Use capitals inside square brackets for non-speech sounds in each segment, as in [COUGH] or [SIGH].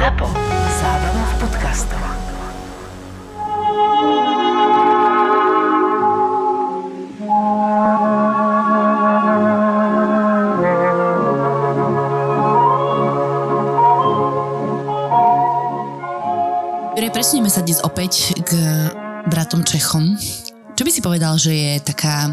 ZAPO. Zábrná v podcastov. Presuneme sa dnes opäť k bratom Čechom. Čo by si povedal, že je taká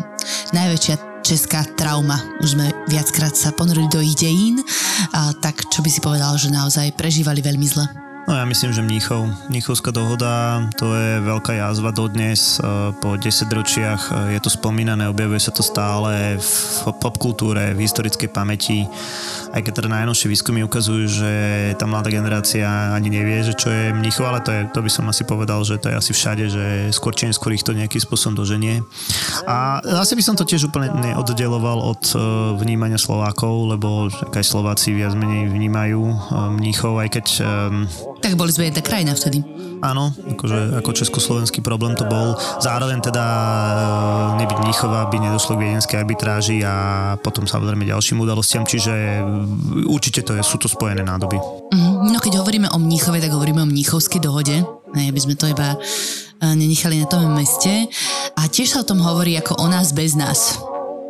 najväčšia česká trauma? Už sme viackrát sa ponorili do ich dejín, a tak čo by si povedal, že naozaj prežívali veľmi zle? No ja myslím, že Mníchov. Mníchovská dohoda, to je veľká jazva dodnes. e, Po 10 ročiach e, je to spomínané, objavuje sa to stále v popkultúre, v historickej pamäti. Aj keď teda najnovšie výskumy ukazujú, že tá mladá generácia ani nevie, že čo je Mníchov, ale to, je, to by som asi povedal, že to je asi všade, že skôr či neskôr ich to nejakým spôsobom doženie. A zase by som to tiež úplne neoddeloval od e, vnímania Slovákov, lebo aj Slováci viac menej vnímajú e, Mníchov, aj keď e, Tak boli sme jedna krajina vtedy. Áno, akože, ako československý problém to bol. Zároveň teda e, nebyť Mníchova, aby nedošlo k viedenskej arbitráži a potom samozrejme ďalším udalostiam, čiže e, určite to je, sú to spojené nádoby. Mhm. No keď hovoríme o Mníchove, tak hovoríme o Mníchovskej dohode. Ne, aby sme to iba eh, nenechali na tom meste. A tiež sa o tom hovorí ako o nás bez nás.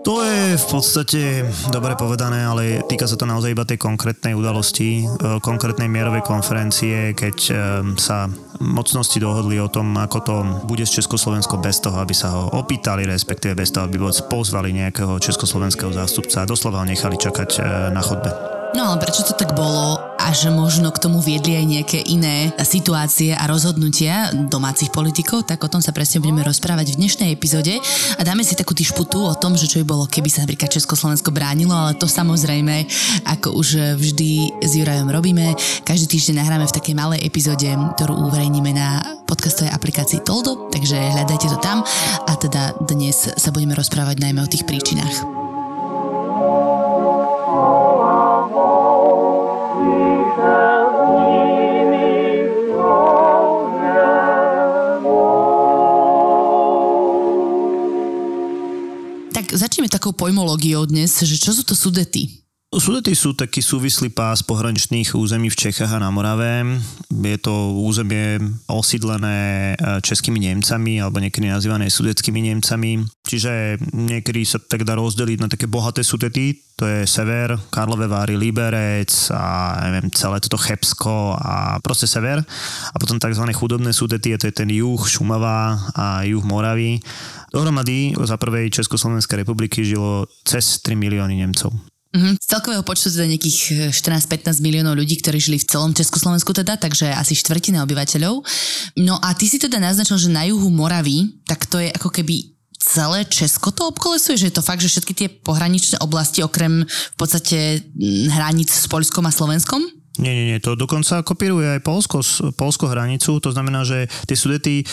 To je v podstate dobre povedané, ale týka sa to naozaj iba tej konkrétnej udalosti, e, konkrétnej mierovej konferencie, keď e, sa mocnosti dohodli o tom, ako to bude s Československou bez toho, aby sa ho opýtali, respektíve bez toho, aby pozvali nejakého československého zástupca a doslova ho nechali čakať e, na chodbe. No ale prečo to tak bolo a že možno k tomu viedli aj nejaké iné situácie a rozhodnutia domácich politikov, tak o tom sa presne budeme rozprávať v dnešnej epizóde a dáme si takú dišputu o tom, že čo by bolo, keby sa napríklad Československo bránilo, ale to samozrejme, ako už vždy s Jurajom robíme, každý týždeň nahráme v takej malej epizóde, ktorú uverejníme na podcastovej aplikácii Toldo, takže hľadajte to tam a teda dnes sa budeme rozprávať najmä o tých príčinách. Začneme takou pojmológiou dnes, že čo sú to sudety? Sudety sú taký súvislý pás pohraničných území v Čechách a na Morave. Je to územie osídlené e, českými Nemcami alebo niekedy nazývané sudeckými Nemcami. Čiže niekedy sa tak dá rozdeliť na také bohaté sudety, to je sever, Karlové Váry, Liberec a neviem, celé toto Chebsko a proste sever. A potom tzv. chudobné sudety, to je ten juh Šumava a juh Moravy. Dohromady za prvej Československej republiky žilo cez 3 milióny Nemcov. Mhm. Z celkového počtu teda nejakých 14-15 miliónov ľudí, ktorí žili v celom Československu teda, takže asi štvrtina obyvateľov. No a ty si teda naznačil, že na juhu Moravy, tak to je ako keby celé Česko to obkolesuje, že je to fakt, že všetky tie pohraničné oblasti okrem v podstate mm, hraníc s Polskom a Slovenskom? Nie, nie, nie, to dokonca kopíruje aj Polsko, Polsko hranicu, to znamená, že tie sudety e,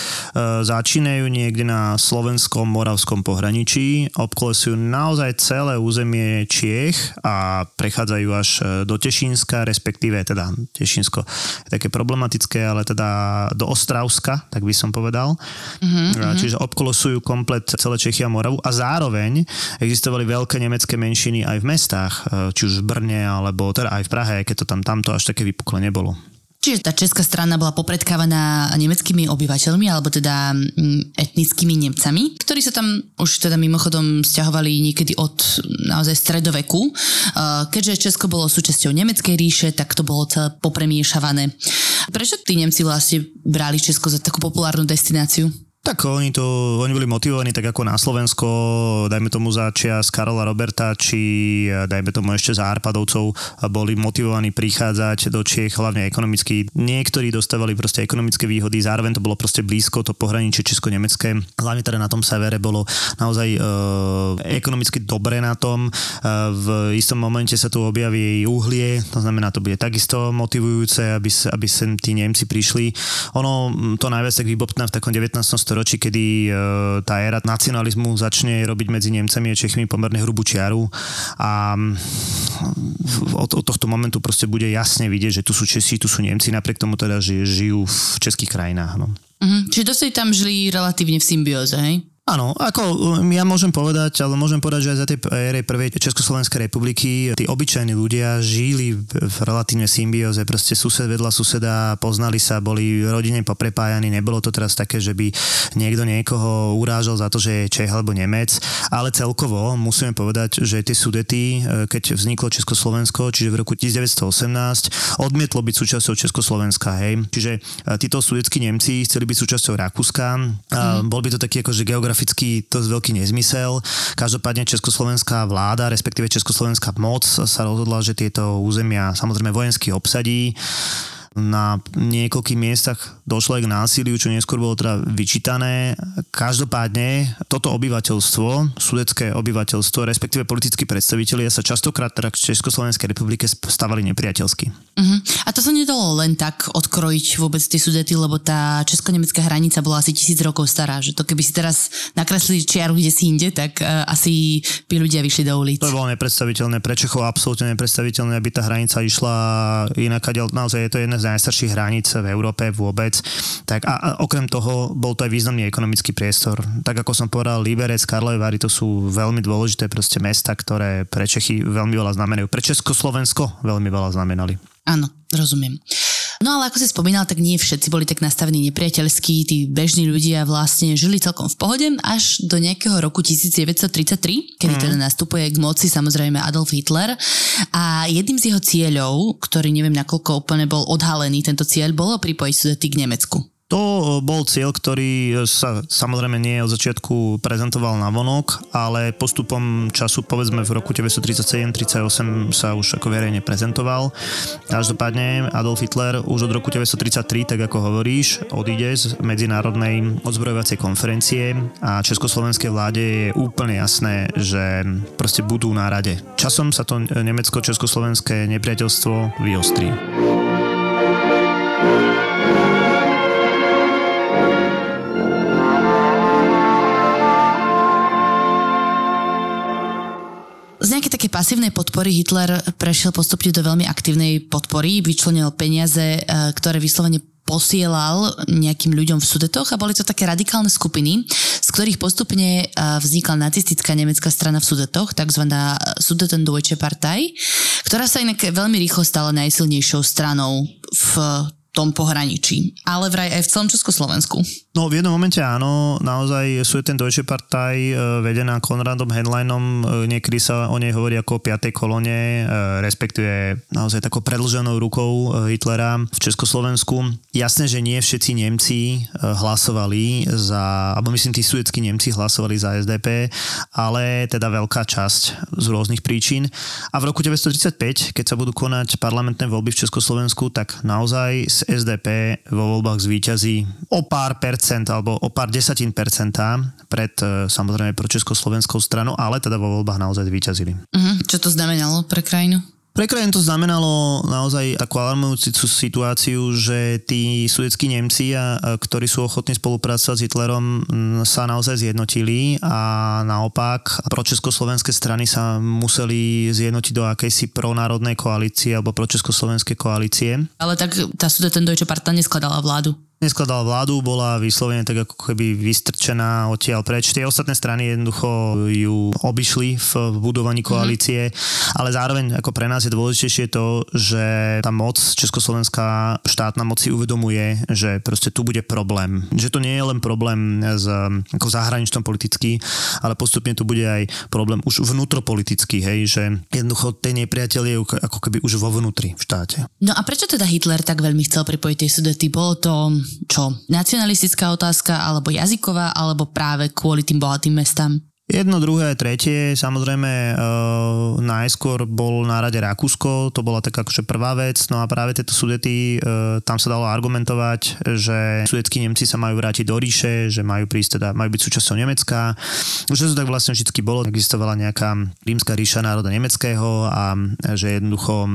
začínajú niekde na slovenskom, moravskom pohraničí, obkolesujú naozaj celé územie Čiech a prechádzajú až e, do Tešínska, respektíve teda Tešínsko je také problematické, ale teda do Ostravska, tak by som povedal. Mm-hmm. Čiže obkolesujú komplet celé Čechy a Moravu a zároveň existovali veľké nemecké menšiny aj v mestách, e, či už v Brne, alebo teda aj v Prahe, keď to tam tamto až také vypukle nebolo. Čiže tá česká strana bola popredkávaná nemeckými obyvateľmi, alebo teda mm, etnickými Nemcami, ktorí sa tam už teda mimochodom stiahovali niekedy od naozaj stredoveku. Uh, Keďže Česko bolo súčasťou Nemeckej ríše, tak to bolo celé popremiešavané. Prečo tí Nemci vlastne brali Česko za takú populárnu destináciu? Tak oni to, oni boli motivovaní tak ako na Slovensko, dajme tomu za čias Karola Roberta, či dajme tomu ešte za Arpadovcov, boli motivovaní prichádzať do Čiech, hlavne ekonomicky. Niektorí dostávali proste ekonomické výhody, zároveň to bolo proste blízko, to pohraničie Česko-Nemecké, hlavne teda na tom severe bolo naozaj e, ekonomicky dobre na tom. E, v istom momente sa tu objaví jej uhlie, to znamená, to bude takisto motivujúce, aby, aby sem tí Nemci prišli. Ono to najviac tak vybobtná v takom 19 storočí, kedy e, tá éra nacionalizmu začne robiť medzi Nemcami a Čechmi pomerne hrubú čiaru a mm, od, od tohto momentu proste bude jasne vidieť, že tu sú Česi, tu sú Nemci, napriek tomu teda, že žijú v českých krajinách. No. Mhm. Čiže dosť tam žili relatívne v symbióze, hej? Áno, ako um, ja môžem povedať, ale môžem povedať, že aj za tej éry prvej Československej republiky tí obyčajní ľudia žili v relatívne symbióze, proste sused vedľa suseda, poznali sa, boli rodine poprepájani, nebolo to teraz také, že by niekto niekoho urážal za to, že je Čech alebo Nemec, ale celkovo musíme povedať, že tie sudety, e, keď vzniklo Československo, čiže v roku 1918, odmietlo byť súčasťou Československa, hej. Čiže e, títo sudeckí Nemci chceli byť súčasťou Rakúska, mm. bol by to taký akože geografický geograficky je veľký nezmysel. Každopádne československá vláda, respektíve československá moc sa rozhodla, že tieto územia samozrejme vojensky obsadí na niekoľkých miestach došlo aj k násiliu, čo neskôr bolo teda vyčítané. Každopádne toto obyvateľstvo, sudecké obyvateľstvo, respektíve politickí predstavitelia sa častokrát teda k Československej republike stavali nepriateľsky. Uh-huh. A to sa nedalo len tak odkrojiť vôbec tie sudety, lebo tá česko-nemecká hranica bola asi tisíc rokov stará, že to keby si teraz nakreslili čiaru kde si inde, tak uh, asi by ľudia vyšli do ulic. To bolo nepredstaviteľné, pre Čechov absolútne nepredstaviteľné, aby tá hranica išla inak, naozaj je to jedna z najstarších hraníc v Európe vôbec. Tak a, a okrem toho bol to aj významný ekonomický priestor. Tak ako som povedal, Liberec, Karlové Vary, to sú veľmi dôležité proste mesta, ktoré pre Čechy veľmi veľa znamenajú. Pre Československo veľmi veľa znamenali. Áno, rozumiem. No ale ako si spomínal, tak nie všetci boli tak nastavení nepriateľskí, tí bežní ľudia vlastne žili celkom v pohode až do nejakého roku 1933, kedy mm. teda nastupuje k moci samozrejme Adolf Hitler a jedným z jeho cieľov, ktorý neviem nakoľko úplne bol odhalený tento cieľ, bolo pripojiť sa k Nemecku. To bol cieľ, ktorý sa samozrejme nie od začiatku prezentoval na vonok, ale postupom času, povedzme v roku 1937-38 sa už ako verejne prezentoval. Každopádne Adolf Hitler už od roku 1933, tak ako hovoríš, odíde z medzinárodnej odzbrojovacej konferencie a československej vláde je úplne jasné, že proste budú na rade. Časom sa to nemecko-československé nepriateľstvo vyostrí. Také pasívnej podpory Hitler prešiel postupne do veľmi aktívnej podpory, vyčlenil peniaze, e, ktoré vyslovene posielal nejakým ľuďom v Sudetoch a boli to také radikálne skupiny, z ktorých postupne e, vznikla nacistická nemecká strana v Sudetoch, takzvaná Sudeten Deutsche Partei, ktorá sa inak veľmi rýchlo stala najsilnejšou stranou v tom pohraničí, ale vraj aj v celom Československu. No v jednom momente áno, naozaj sú ten Deutsche Partei e, vedená Konradom Henleinom, e, niekedy sa o nej hovorí ako o piatej kolone, e, respektíve naozaj takou predlženou rukou Hitlera v Československu. Jasné, že nie všetci Nemci hlasovali za, alebo myslím tí sudeckí Nemci hlasovali za SDP, ale teda veľká časť z rôznych príčin. A v roku 1935, keď sa budú konať parlamentné voľby v Československu, tak naozaj z SDP vo voľbách zvíťazí o pár percent alebo o pár desatín percenta pred e, samozrejme pro Československou stranu, ale teda vo voľbách naozaj zvíťazili. Uh-huh. Čo to znamenalo pre krajinu? Pre krajinu to znamenalo naozaj takú alarmujúcu situáciu, že tí sudeckí Nemci, ktorí sú ochotní spolupracovať s Hitlerom, sa naozaj zjednotili a naopak pro československé strany sa museli zjednotiť do akejsi pronárodnej koalície alebo pro československé koalície. Ale tak tá Sudeten Deutsche Partei neskladala vládu neskladala vládu, bola vyslovene tak ako keby vystrčená odtiaľ preč. Tie ostatné strany jednoducho ju obišli v budovaní mhm. koalície, mm-hmm. ale zároveň ako pre nás je dôležitejšie to, že tá moc, československá štátna moc si uvedomuje, že proste tu bude problém. Že to nie je len problém z, ako zahraničnom politický, ale postupne tu bude aj problém už vnútropolitický, hej, že jednoducho ten nepriateľ je ako keby už vo vnútri v štáte. No a prečo teda Hitler tak veľmi chcel pripojiť tie sudety? Bolo to čo? Nacionalistická otázka, alebo jazyková, alebo práve kvôli tým bohatým mestám? Jedno, druhé, tretie, samozrejme e, najskôr bol na rade Rakúsko, to bola taká akože prvá vec, no a práve tieto sudety, e, tam sa dalo argumentovať, že sudetskí Nemci sa majú vrátiť do ríše, že majú prísť teda, majú byť súčasťou Nemecka. Už to tak vlastne vždy bolo, existovala nejaká rímska ríša národa nemeckého a že jednoducho e,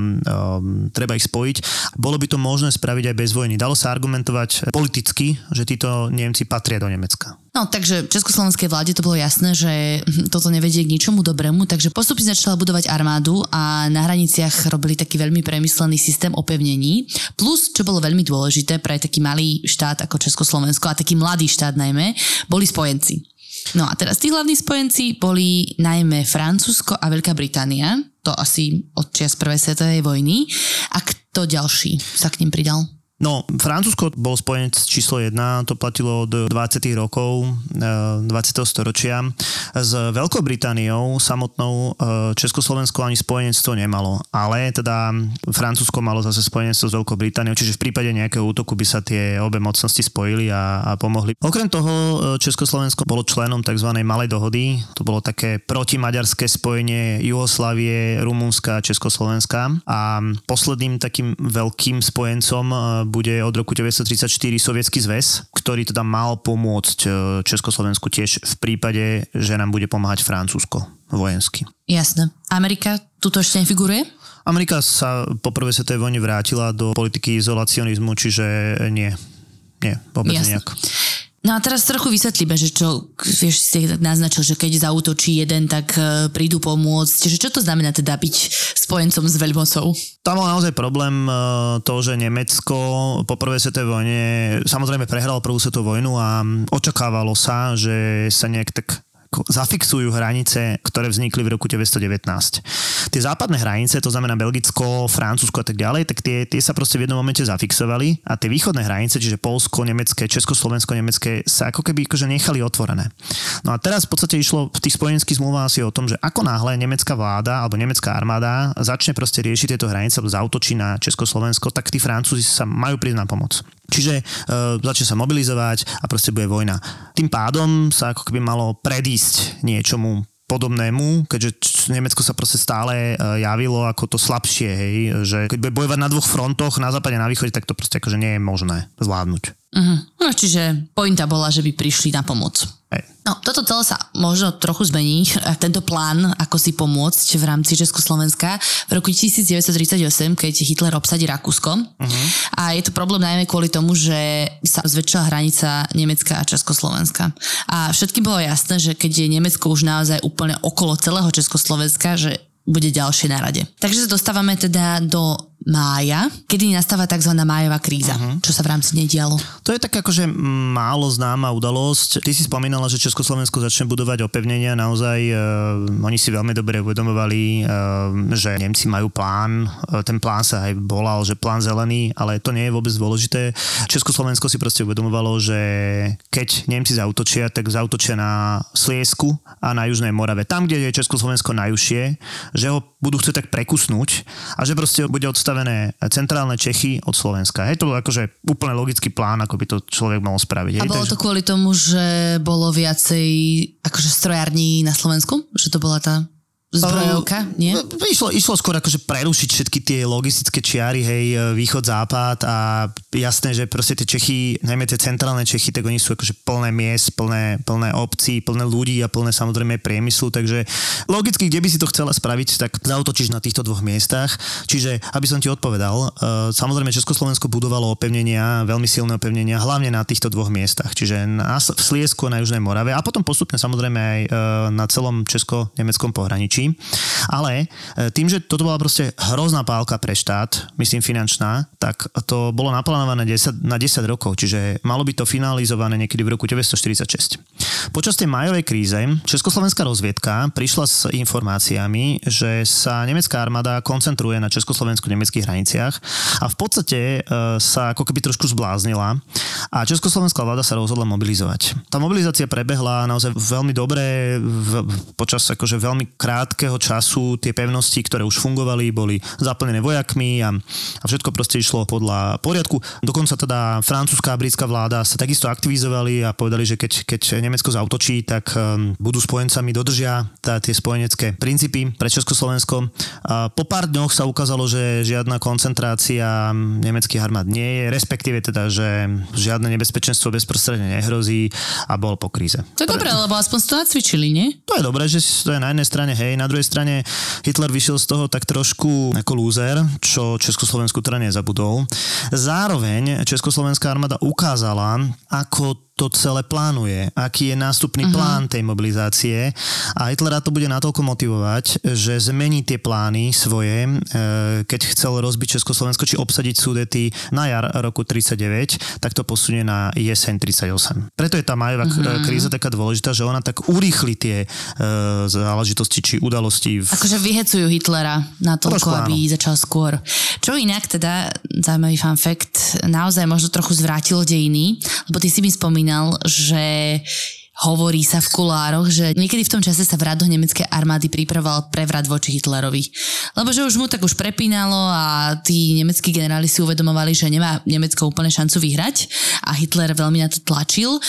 treba ich spojiť. Bolo by to možné spraviť aj bez vojny. Dalo sa argumentovať politicky, že títo Nemci patria do Nemecka. No takže československej vláde to bolo jasné, že [LAUGHS] toto nevedie k ničomu dobrému, takže postupne začala budovať armádu a na hraniciach robili taký veľmi premyslený systém opevnení. Plus, čo bolo veľmi dôležité pre taký malý štát ako Československo a taký mladý štát najmä, boli spojenci. No a teraz tí hlavní spojenci boli najmä Francúzsko a Veľká Británia, to asi od čias prvej svetovej vojny. A kto ďalší sa k ním pridal? No, Francúzsko bol spojenec číslo 1, to platilo od 20. rokov 20. Eh, storočia. S Veľkou Britániou samotnou eh, Československo ani spojenectvo nemalo, ale teda Francúzsko malo zase spojenectvo s Veľkou Britániou, čiže v prípade nejakého útoku by sa tie obe mocnosti spojili a, a pomohli. Okrem toho eh, Československo bolo členom tzv. Malej dohody, to bolo také protimaďarské spojenie Jugoslávie, Rumúnska a Československa a posledným takým veľkým spojencom bude od roku 1934 Sovietský zväz, ktorý teda mal pomôcť e, Československu tiež v prípade, že nám bude pomáhať Francúzsko vojensky. Jasné. Amerika tuto ešte nefiguruje? Amerika sa po prvej svetovej vojne vrátila do politiky izolacionizmu, čiže nie. Nie, vôbec Jasne. nejak. No a teraz trochu vysvetlíme, že čo, vieš, si naznačil, že keď zautočí jeden, tak e, prídu pomôcť. Že čo to znamená teda byť spojencom s veľmocou? Tam bol naozaj problém e, to, že Nemecko po prvej svetovej vojne samozrejme prehralo prvú svetovú vojnu a očakávalo sa, že sa nejak tak zafixujú hranice, ktoré vznikli v roku 1919. Tie západné hranice, to znamená Belgicko, Francúzsko a tak ďalej, tak tie, tie sa proste v jednom momente zafixovali a tie východné hranice, čiže Polsko, Nemecké, Československo, Nemecké, sa ako keby akože nechali otvorené. No a teraz v podstate išlo v tých spojenských zmluvách asi o tom, že ako náhle nemecká vláda alebo nemecká armáda začne proste riešiť tieto hranice alebo zautočí na Československo, tak tí Francúzi sa majú prísť na pomoc. Čiže e, začne sa mobilizovať a proste bude vojna. Tým pádom sa ako keby malo predísť niečomu podobnému, keďže Nemecko sa proste stále e, javilo ako to slabšie, hej, že keď bude bojovať na dvoch frontoch, na západe a na východe, tak to proste akože nie je možné zvládnuť. Uh-huh. No čiže pointa bola, že by prišli na pomoc. Hej. No, toto celé sa možno trochu zmení. Tento plán, ako si pomôcť v rámci Československa v roku 1938, keď Hitler obsadí Rakúsko. Uh-huh. A je to problém najmä kvôli tomu, že sa zväčšila hranica Nemecka a Československa. A všetkým bolo jasné, že keď je Nemecko už naozaj úplne okolo celého Československa, že bude ďalšie na rade. Takže sa dostávame teda do mája, kedy nastáva tzv. májová kríza. Uh-huh. Čo sa v rámci nej dialo? To je tak akože málo známa udalosť. Ty si spomínala, že Československo začne budovať opevnenia. Naozaj uh, oni si veľmi dobre uvedomovali, uh, že Nemci majú plán. Uh, ten plán sa aj volal, že plán zelený, ale to nie je vôbec dôležité. Československo si proste uvedomovalo, že keď Nemci zautočia, tak zautočia na Sliesku a na Južnej Morave. Tam, kde je Československo najúžšie, že ho budú chcieť tak prekusnúť a že proste bude odstaviť odstavené centrálne Čechy od Slovenska. Hej, to bol akože úplne logický plán, ako by to človek mohol spraviť. Hej, a bolo takže... to kvôli tomu, že bolo viacej akože strojární na Slovensku? Že to bola tá Zbrojovka, nie? Išlo, išlo skôr akože prerušiť všetky tie logistické čiary, hej, e, východ-západ a jasné, že proste tie Čechy, najmä tie centrálne Čechy, tak oni sú akože plné miest, plné, plné obcí, plné ľudí a plné samozrejme priemyslu, takže logicky, kde by si to chcela spraviť, tak zautočíš na týchto dvoch miestach. Čiže, aby som ti odpovedal, e, samozrejme Československo budovalo opevnenia, veľmi silné opevnenia, hlavne na týchto dvoch miestach, čiže na, v Sliesku na Južnej Morave a potom postupne samozrejme aj e, na celom česko-nemeckom pohraničí stačí. Ale e, tým, že toto bola proste hrozná pálka pre štát, myslím finančná, tak to bolo naplánované 10, na 10 rokov, čiže malo by to finalizované niekedy v roku 1946. Počas tej majovej kríze Československá rozviedka prišla s informáciami, že sa nemecká armáda koncentruje na československo-nemeckých hraniciach a v podstate e, sa ako keby trošku zbláznila a československá vláda sa rozhodla mobilizovať. Tá mobilizácia prebehla naozaj veľmi dobre, v, počas akože veľmi krát krátkeho času tie pevnosti, ktoré už fungovali, boli zaplnené vojakmi a, a všetko proste išlo podľa poriadku. Dokonca teda francúzska a britská vláda sa takisto aktivizovali a povedali, že keď, keď Nemecko zautočí, tak um, budú spojencami, dodržia tá, tie spojenecké princípy pre Československo. A po pár dňoch sa ukázalo, že žiadna koncentrácia nemeckých armád nie je, respektíve teda, že žiadne nebezpečenstvo bezprostredne nehrozí a bol po kríze. To je dobré, lebo aspoň to nacvičili, nie? To je dobré, že to je na jednej strane, hej, na druhej strane Hitler vyšiel z toho tak trošku ako lúzer, čo Československu teda nezabudol. Zároveň Československá armáda ukázala, ako to celé plánuje, aký je nástupný uh-huh. plán tej mobilizácie a Hitlera to bude natoľko motivovať, že zmení tie plány svoje, e, keď chcel rozbiť Československo či obsadiť Sudety na jar roku 39, tak to posunie na jeseň 38. Preto je tá majová uh-huh. kríza taká dôležitá, že ona tak urýchli tie e, záležitosti či udalosti. V... Akože vyhecujú Hitlera na toľko, aby začal skôr. Čo inak teda, zaujímavý fun fact, naozaj možno trochu zvrátilo dejiny, lebo ty si mi spomínal, že hovorí sa v kulároch, že niekedy v tom čase sa v radoch nemeckej armády pripravoval prevrat voči Hitlerovi. Lebo že už mu tak už prepínalo a tí nemeckí generáli si uvedomovali, že nemá Nemecko úplne šancu vyhrať a Hitler veľmi na to tlačil.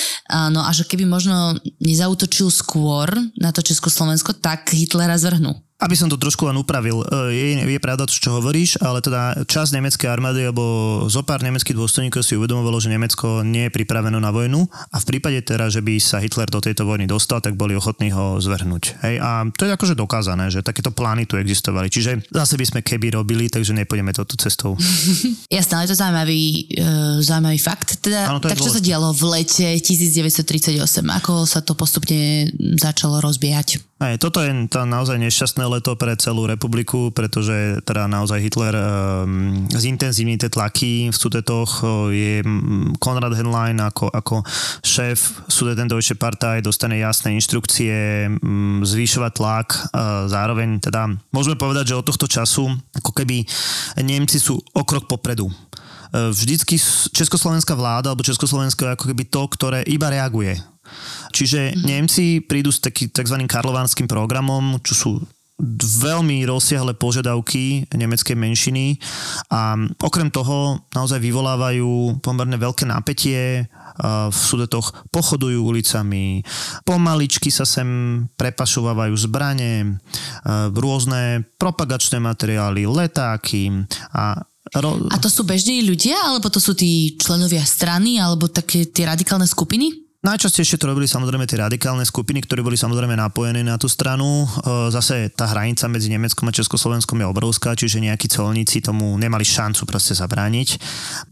No a že keby možno nezautočil skôr na to Československo, tak Hitlera zvrhnú. Aby som to trošku len upravil, e, je, je pravda to, čo hovoríš, ale teda čas nemeckej armády alebo zo pár nemeckých dôstojníkov si uvedomovalo, že Nemecko nie je pripraveno na vojnu a v prípade teda, že by sa Hitler do tejto vojny dostal, tak boli ochotní ho zvrhnúť. Hej? A to je akože dokázané, že takéto plány tu existovali. Čiže zase by sme keby robili, takže nepôjdeme touto cestou. [LAUGHS] Jasné, ale to zaujímavý, uh, zaujímavý fakt. Teda, ano, tak čo sa dialo v lete 1938? Ako sa to postupne začalo rozbiehať? Aj, toto je tá naozaj nešťastné leto pre celú republiku, pretože teda naozaj Hitler um, zintenzívni tie tlaky v Sudetoch. Je Konrad Henlein ako, ako šéf Sudetendeutsche Partei dostane jasné inštrukcie um, zvýšovať tlak. Uh, zároveň teda môžeme povedať, že od tohto času ako keby Nemci sú o krok popredu vždycky československá vláda alebo Československo je ako keby to, ktoré iba reaguje Čiže mm-hmm. Nemci prídu s taký tzv. karlovánskym programom, čo sú veľmi rozsiahle požiadavky nemeckej menšiny a okrem toho naozaj vyvolávajú pomerne veľké napätie v Sudetoch pochodujú ulicami, pomaličky sa sem prepašovávajú zbranie, rôzne propagačné materiály, letáky a Ro... A to sú bežní ľudia, alebo to sú tí členovia strany, alebo také tie radikálne skupiny? Najčastejšie to robili samozrejme tie radikálne skupiny, ktoré boli samozrejme napojené na tú stranu. E, zase tá hranica medzi Nemeckom a Československom je obrovská, čiže nejakí colníci tomu nemali šancu proste zabrániť.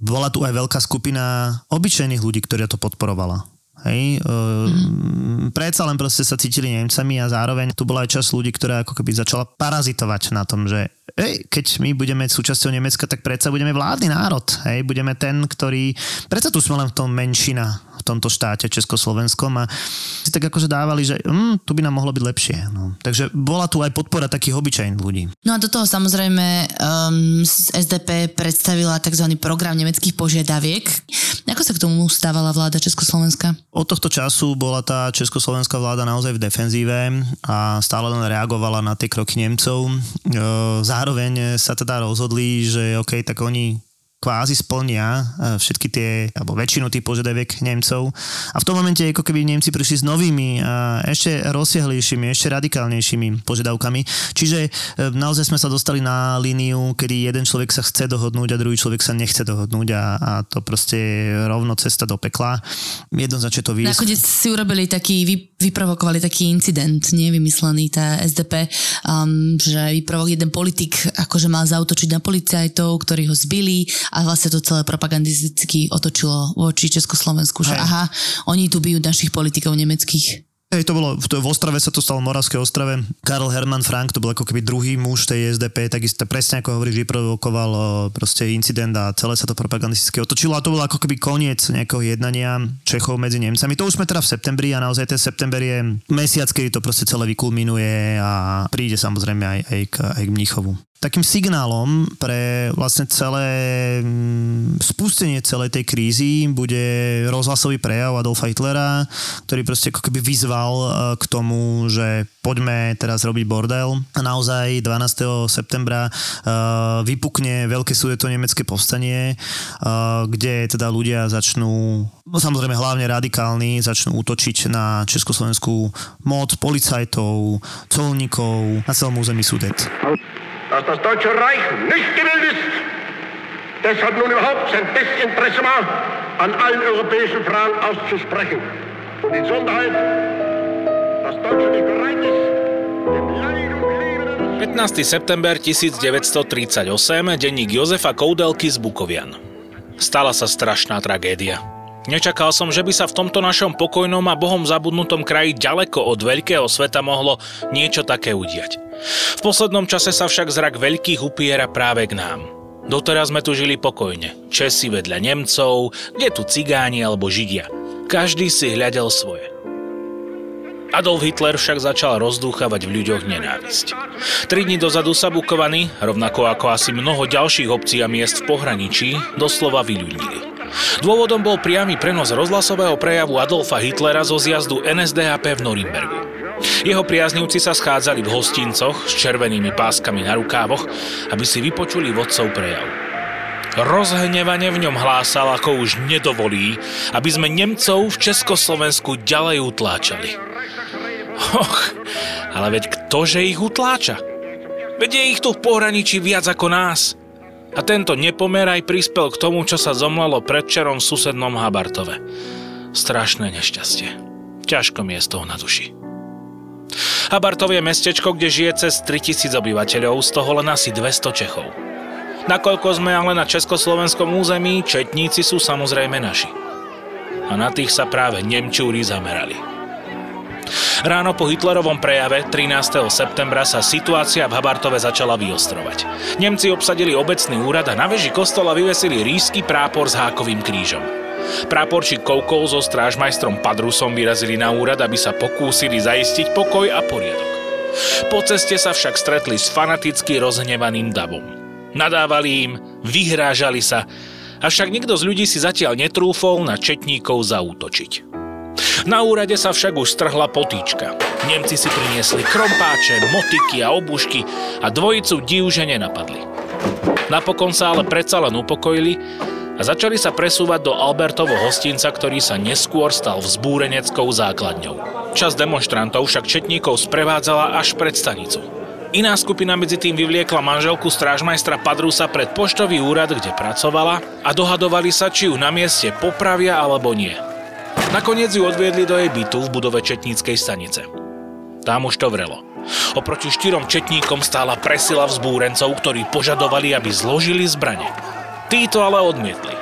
Bola tu aj veľká skupina obyčajných ľudí, ktorá to podporovala. Hej, mm. predsa len proste sa cítili Nemcami a zároveň tu bola aj časť ľudí, ktorá ako keby začala parazitovať na tom, že hej, keď my budeme súčasťou Nemecka, tak predsa budeme vládny národ. Hej, budeme ten, ktorý... Predsa tu sme len v tom menšina v tomto štáte Československom a si tak akože dávali, že hm, tu by nám mohlo byť lepšie. No. Takže bola tu aj podpora takých obyčajných ľudí. No a do toho samozrejme um, SDP predstavila tzv. program nemeckých požiadaviek. Ako sa k tomu stávala vláda Československa? Od tohto času bola tá československá vláda naozaj v defenzíve a stále len reagovala na tie kroky Nemcov. Zároveň sa teda rozhodli, že OK, tak oni kvázi splnia e, všetky tie, alebo väčšinu tých požiadaviek Nemcov. A v tom momente ako keby Nemci prišli s novými a ešte rozsiahlejšími, ešte radikálnejšími požiadavkami. Čiže e, naozaj sme sa dostali na líniu, kedy jeden človek sa chce dohodnúť a druhý človek sa nechce dohodnúť a, a to proste je rovno cesta do pekla. Jednoznačne to vyjsť. Nakoniec si urobili taký, vy, vyprovokovali taký incident, nevymyslený tá SDP, um, že vyprovok jeden politik akože mal zautočiť na policajtov, ktorí ho zbili a vlastne to celé propagandisticky otočilo voči Československu, že Hej. aha, oni tu bijú našich politikov nemeckých. Hej, to bolo, to, v Ostrave sa to stalo, v Moravskej Ostrave. Karl Hermann Frank, to bol ako keby druhý muž tej SDP, takisto presne ako hovoríš, vyprovokoval proste incident a celé sa to propagandisticky otočilo a to bolo ako keby koniec nejakého jednania Čechov medzi Nemcami. To už sme teda v septembri a naozaj ten september je mesiac, kedy to proste celé vykulminuje a príde samozrejme aj, aj, k, aj k Mníchovu takým signálom pre vlastne celé mm, spustenie celej tej krízy bude rozhlasový prejav Adolfa Hitlera, ktorý proste ako keby vyzval e, k tomu, že poďme teraz robiť bordel. A naozaj 12. septembra e, vypukne veľké sudeto nemecké povstanie, e, kde teda ľudia začnú, no samozrejme hlavne radikálni, začnú útočiť na československú moc, policajtov, colníkov na celom území Sudet dass das Deutsche Reich nicht gewillt ist, deshalb nun überhaupt sein Desinteresse an allen europäischen Fragen auszusprechen. Und in Sonderheit, dass Deutschland nicht bereit ist, dem Leid und Leben 15. september 1938, denník Jozefa Koudelky z Bukovian. Stala sa strašná tragédia. Nečakal som, že by sa v tomto našom pokojnom a bohom zabudnutom kraji ďaleko od veľkého sveta mohlo niečo také udiať. V poslednom čase sa však zrak veľkých upiera práve k nám. Doteraz sme tu žili pokojne. Česi vedľa Nemcov, kde tu cigáni alebo Židia. Každý si hľadel svoje. Adolf Hitler však začal rozdúchavať v ľuďoch nenávisť. Tri dní dozadu sa Bukovany, rovnako ako asi mnoho ďalších obcí a miest v pohraničí, doslova vyľudnili. Dôvodom bol priamy prenos rozhlasového prejavu Adolfa Hitlera zo zjazdu NSDAP v Norimbergu. Jeho priaznivci sa schádzali v hostincoch s červenými páskami na rukávoch, aby si vypočuli vodcov prejav. Rozhnevane v ňom hlásal, ako už nedovolí, aby sme Nemcov v Československu ďalej utláčali. Och, ale veď ktože ich utláča? Veď je ich tu v pohraničí viac ako nás. A tento nepomer aj prispel k tomu, čo sa zomlelo predčerom v susednom Habartove. Strašné nešťastie. Ťažko mi je z toho na duši. Habartov je mestečko, kde žije cez 3000 obyvateľov, z toho len asi 200 Čechov. Nakoľko sme ale na československom území, četníci sú samozrejme naši. A na tých sa práve Nemčúri zamerali. Ráno po Hitlerovom prejave 13. septembra sa situácia v Habartove začala vyostrovať. Nemci obsadili obecný úrad a na veži kostola vyvesili rísky prápor s hákovým krížom. Práporčík Koukov so strážmajstrom Padrusom vyrazili na úrad, aby sa pokúsili zaistiť pokoj a poriadok. Po ceste sa však stretli s fanaticky rozhnevaným davom. Nadávali im, vyhrážali sa, avšak nikto z ľudí si zatiaľ netrúfol na četníkov zaútočiť. Na úrade sa však už strhla potýčka. Nemci si priniesli krompáče, motiky a obušky a dvojicu divže nenapadli. Napokon sa ale predsa len upokojili a začali sa presúvať do Albertovo hostinca, ktorý sa neskôr stal vzbúreneckou základňou. Čas demonstrantov však četníkov sprevádzala až pred stanicu. Iná skupina medzi tým vyvliekla manželku strážmajstra Padrusa pred poštový úrad, kde pracovala a dohadovali sa, či ju na mieste popravia alebo nie. Nakoniec ju odviedli do jej bytu v budove Četníckej stanice. Tam už to vrelo. Oproti štyrom četníkom stála presila vzbúrencov, ktorí požadovali, aby zložili zbrane. Títo ale odmietli.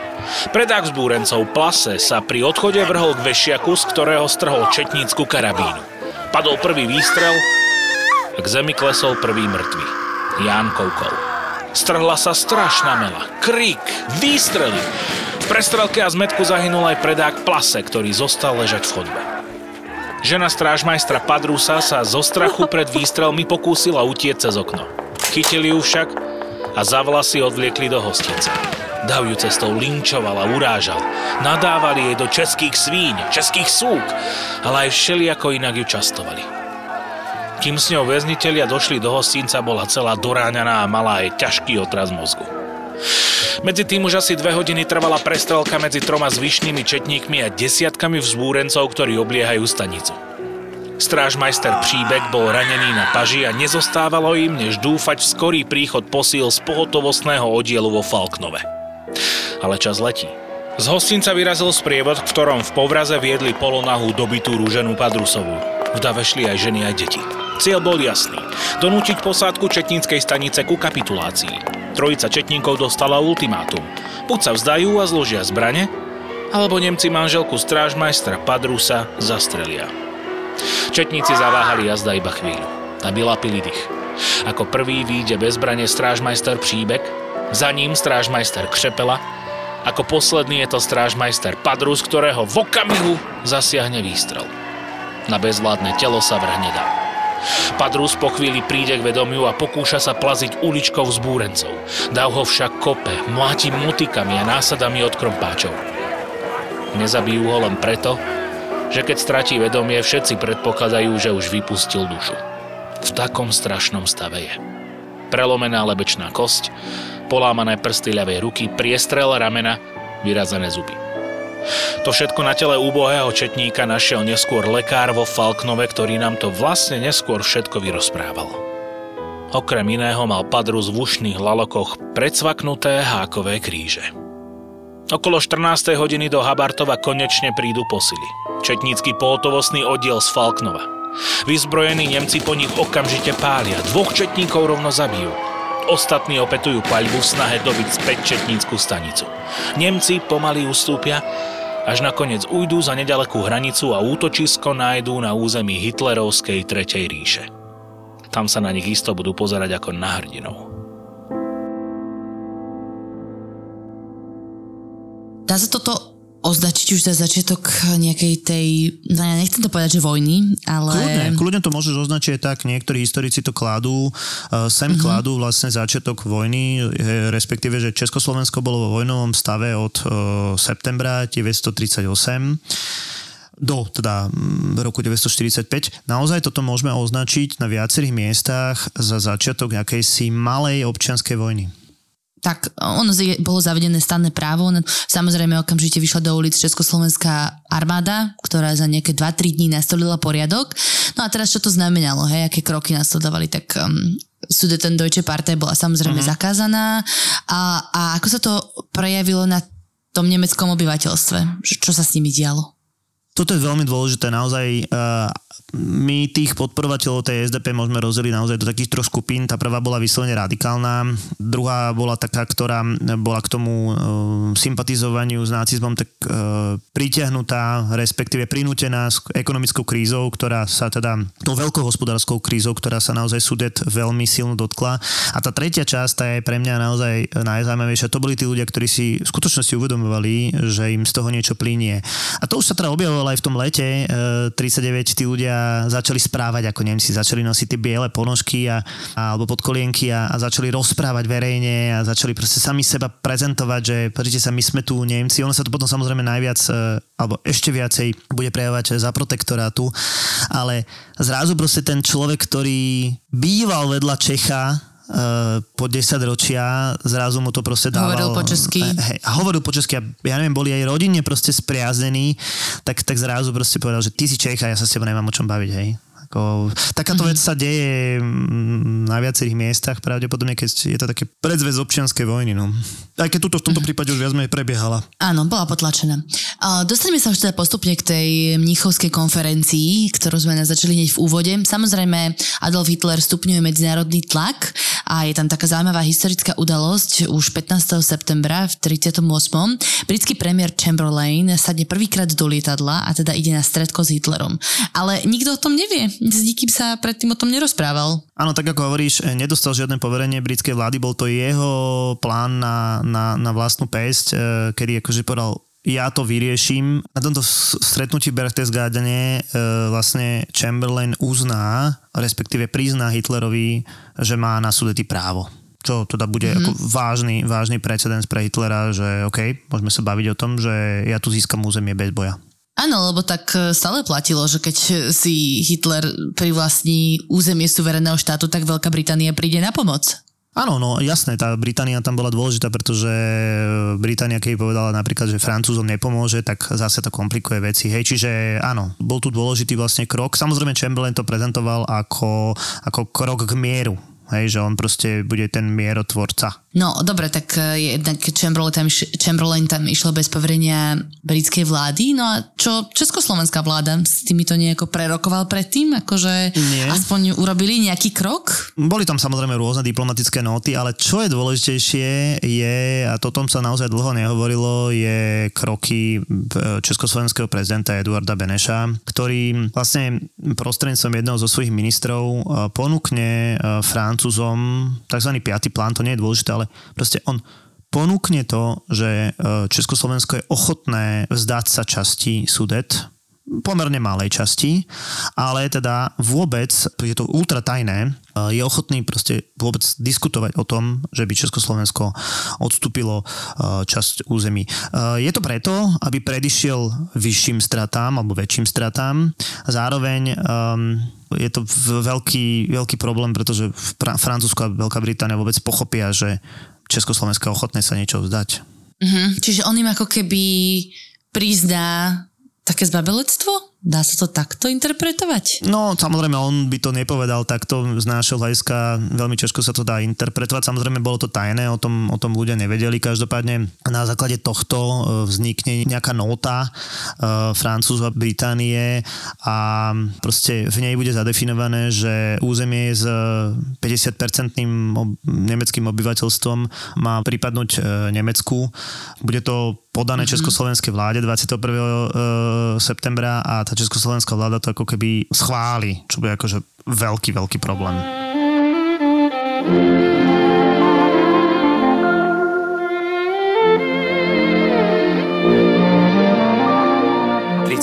Predák vzbúrencov Plase sa pri odchode vrhol k vešiaku, z ktorého strhol četnícku karabínu. Padol prvý výstrel k zemi klesol prvý mŕtvy. Ján Koukol. Strhla sa strašná mela. Krik, výstrely. Prestrelke a zmetku zahynul aj predák Plase, ktorý zostal ležať v chodbe. Žena strážmajstra Padrusa sa zo strachu [LAUGHS] pred výstrelmi pokúsila utieť cez okno. Chytili ju však a za vlasy odvliekli do hostinca. Dav ju cestou linčoval a urážal. Nadávali jej do českých svíň, českých súk, ale aj všelijako inak ju častovali. Kým s ňou väzniteľia došli do hostinca, bola celá doráňaná a mala aj ťažký otraz mozgu. Medzi tým už asi dve hodiny trvala prestrelka medzi troma zvyšnými četníkmi a desiatkami vzbúrencov, ktorí obliehajú stanicu. Strážmajster Příbek bol ranený na paži a nezostávalo im, než dúfať v skorý príchod posíl z pohotovostného oddielu vo Falknove. Ale čas letí. Z hostinca vyrazil sprievod, v ktorom v povraze viedli polonahú dobitú rúženú Padrusovú. V dave šli aj ženy aj deti. Cieľ bol jasný. Donútiť posádku Četníckej stanice ku kapitulácii. Trojica Četníkov dostala ultimátum. Buď sa vzdajú a zložia zbrane, alebo Nemci manželku strážmajstra Padrusa zastrelia. Četníci zaváhali jazda iba chvíľu, aby lapili dých. Ako prvý výjde bez zbrane strážmajster Příbek, za ním strážmajster Křepela, ako posledný je to strážmajster Padrus, ktorého v okamihu zasiahne výstrel. Na bezvládne telo sa vrhne dá. Padrus po chvíli príde k vedomiu a pokúša sa plaziť uličkou z búrencov. Dav ho však kope, mláti motikami a násadami od krompáčov. Nezabijú ho len preto, že keď stratí vedomie, všetci predpokladajú, že už vypustil dušu. V takom strašnom stave je. Prelomená lebečná kosť, polámané prsty ľavej ruky, priestrel ramena, vyrazené zuby. To všetko na tele úbohého četníka našiel neskôr lekár vo Falknove, ktorý nám to vlastne neskôr všetko vyrozprával. Okrem iného mal Padrus v ušných lalokoch predsvaknuté hákové kríže. Okolo 14. hodiny do Habartova konečne prídu posily. Četnícky pohotovostný oddiel z Falknova. Vyzbrojení Nemci po nich okamžite pália, dvoch četníkov rovno zabijú. Ostatní opetujú paľbu v snahe dobiť späť četnícku stanicu. Nemci pomaly ustúpia až nakoniec ujdú za nedalekú hranicu a útočisko nájdú na území hitlerovskej Tretej ríše. Tam sa na nich isto budú pozerať ako na hrdinov. Dá sa toto označiť už za začiatok nejakej tej, no ja nechcem to povedať, že vojny, ale... Kľudne, kľudne to môžeš označiť tak, niektorí historici to kladú, uh, sem mm-hmm. kladú vlastne začiatok vojny, eh, respektíve, že Československo bolo vo vojnovom stave od uh, septembra 1938 do teda v roku 1945. Naozaj toto môžeme označiť na viacerých miestach za začiatok nejakej si malej občianskej vojny tak ono bolo zavedené stanné právo. Samozrejme okamžite vyšla do ulic Československá armáda, ktorá za nejaké 2-3 dní nastolila poriadok. No a teraz čo to znamenalo, hej, aké kroky nasledovali, tak um, Sudeten Deutsche Partei bola samozrejme uh-huh. zakázaná a, a ako sa to prejavilo na tom nemeckom obyvateľstve? Čo sa s nimi dialo? Toto je veľmi dôležité. Naozaj uh, my tých podporovateľov tej SDP môžeme rozdeliť naozaj do takých troch skupín. Tá prvá bola vyslovene radikálna, druhá bola taká, ktorá bola k tomu e, sympatizovaniu s nacizmom tak e, pritiahnutá, respektíve prinútená s ekonomickou krízou, ktorá sa teda, tou veľkou hospodárskou krízou, ktorá sa naozaj sudet veľmi silno dotkla. A tá tretia časť, tá je pre mňa naozaj najzaujímavejšia. To boli tí ľudia, ktorí si v skutočnosti uvedomovali, že im z toho niečo plinie. A to už sa teda objavovalo aj v tom lete e, 39, tí ľudia začali správať ako Nemci, začali nosiť tie biele ponožky a, a, alebo podkolienky a, a začali rozprávať verejne a začali proste sami seba prezentovať, že pozrite sa, my sme tu Nemci. Ono sa to potom samozrejme najviac, e, alebo ešte viacej bude prejavovať za protektorátu, ale zrazu proste ten človek, ktorý býval vedľa Čecha, po 10 ročia zrazu mu to proste dával. Hovoril po česky. Hej, a hovoril po česky a ja neviem, boli aj rodinne proste spriaznení, tak, tak zrazu proste povedal, že ty si Čech a ja sa s tebou nemám o čom baviť, hej. Ako, takáto mm-hmm. vec sa deje mm, na viacerých miestach, pravdepodobne, keď je to také predzvez občianskej vojny. No. Aj keď tuto v tomto mm-hmm. prípade už viac menej prebiehala. Áno, bola potlačená. Dostaneme sa už teda postupne k tej mnichovskej konferencii, ktorú sme začali hneď v úvode. Samozrejme, Adolf Hitler stupňuje medzinárodný tlak a je tam taká zaujímavá historická udalosť už 15. septembra v 38. Britský premiér Chamberlain sadne prvýkrát do lietadla a teda ide na stredko s Hitlerom. Ale nikto o tom nevie s nikým sa predtým o tom nerozprával. Áno, tak ako hovoríš, eh, nedostal žiadne poverenie britskej vlády, bol to jeho plán na, na, na vlastnú pesť, eh, kedy akože povedal, ja to vyrieším. Na tomto stretnutí v Berchtesgadene e, vlastne Chamberlain uzná, respektíve prizná Hitlerovi, že má na sudety právo čo teda bude mm-hmm. ako vážny, vážny precedens pre Hitlera, že OK, môžeme sa baviť o tom, že ja tu získam územie bez boja. Áno, lebo tak e, stále platilo, že keď si Hitler privlastní územie suverénneho štátu, tak Veľká Británia príde na pomoc. Áno, no jasné, tá Británia tam bola dôležitá, pretože Británia, keď povedala napríklad, že Francúzom nepomôže, tak zase to komplikuje veci. Hej, čiže áno, bol tu dôležitý vlastne krok. Samozrejme Chamberlain to prezentoval ako, ako krok k mieru. Hej, že on proste bude ten mierotvorca. No, dobre, tak e, jednak Chamberlain tam, Chamberlain tam išlo bez poverenia britskej vlády, no a čo československá vláda s týmito nejako prerokoval predtým? Akože Nie. aspoň urobili nejaký krok? Boli tam samozrejme rôzne diplomatické nóty, ale čo je dôležitejšie je, a to tom sa naozaj dlho nehovorilo, je kroky e, československého prezidenta Eduarda Beneša, ktorý vlastne prostredníctvom jedného zo svojich ministrov e, ponúkne Francúzom tzv. piatý plán, to nie je dôležité, ale proste on ponúkne to, že e, Československo je ochotné vzdať sa časti Sudet, pomerne malej časti, ale teda vôbec, je to ultra tajné, e, je ochotný proste vôbec diskutovať o tom, že by Československo odstúpilo e, časť území. Je to preto, aby predišiel vyšším stratám alebo väčším stratám. Zároveň um, je to veľký, veľký problém, pretože Francúzsko a Veľká Británia vôbec pochopia, že Československo je ochotné sa niečo vzdať. Mm-hmm. Čiže on im ako keby prizná také zbabelectvo? Dá sa to takto interpretovať? No, samozrejme, on by to nepovedal takto z nášho hľadiska. Veľmi ťažko sa to dá interpretovať. Samozrejme, bolo to tajné, o tom, o tom ľudia nevedeli. Každopádne na základe tohto e, vznikne nejaká nota e, Francúzska, Británie a proste v nej bude zadefinované, že územie s 50-percentným nemeckým obyvateľstvom má pripadnúť e, Nemecku. Bude to podané mm-hmm. československej vláde 21. septembra a tá československá vláda to ako keby schváli, čo bude akože veľký, veľký problém.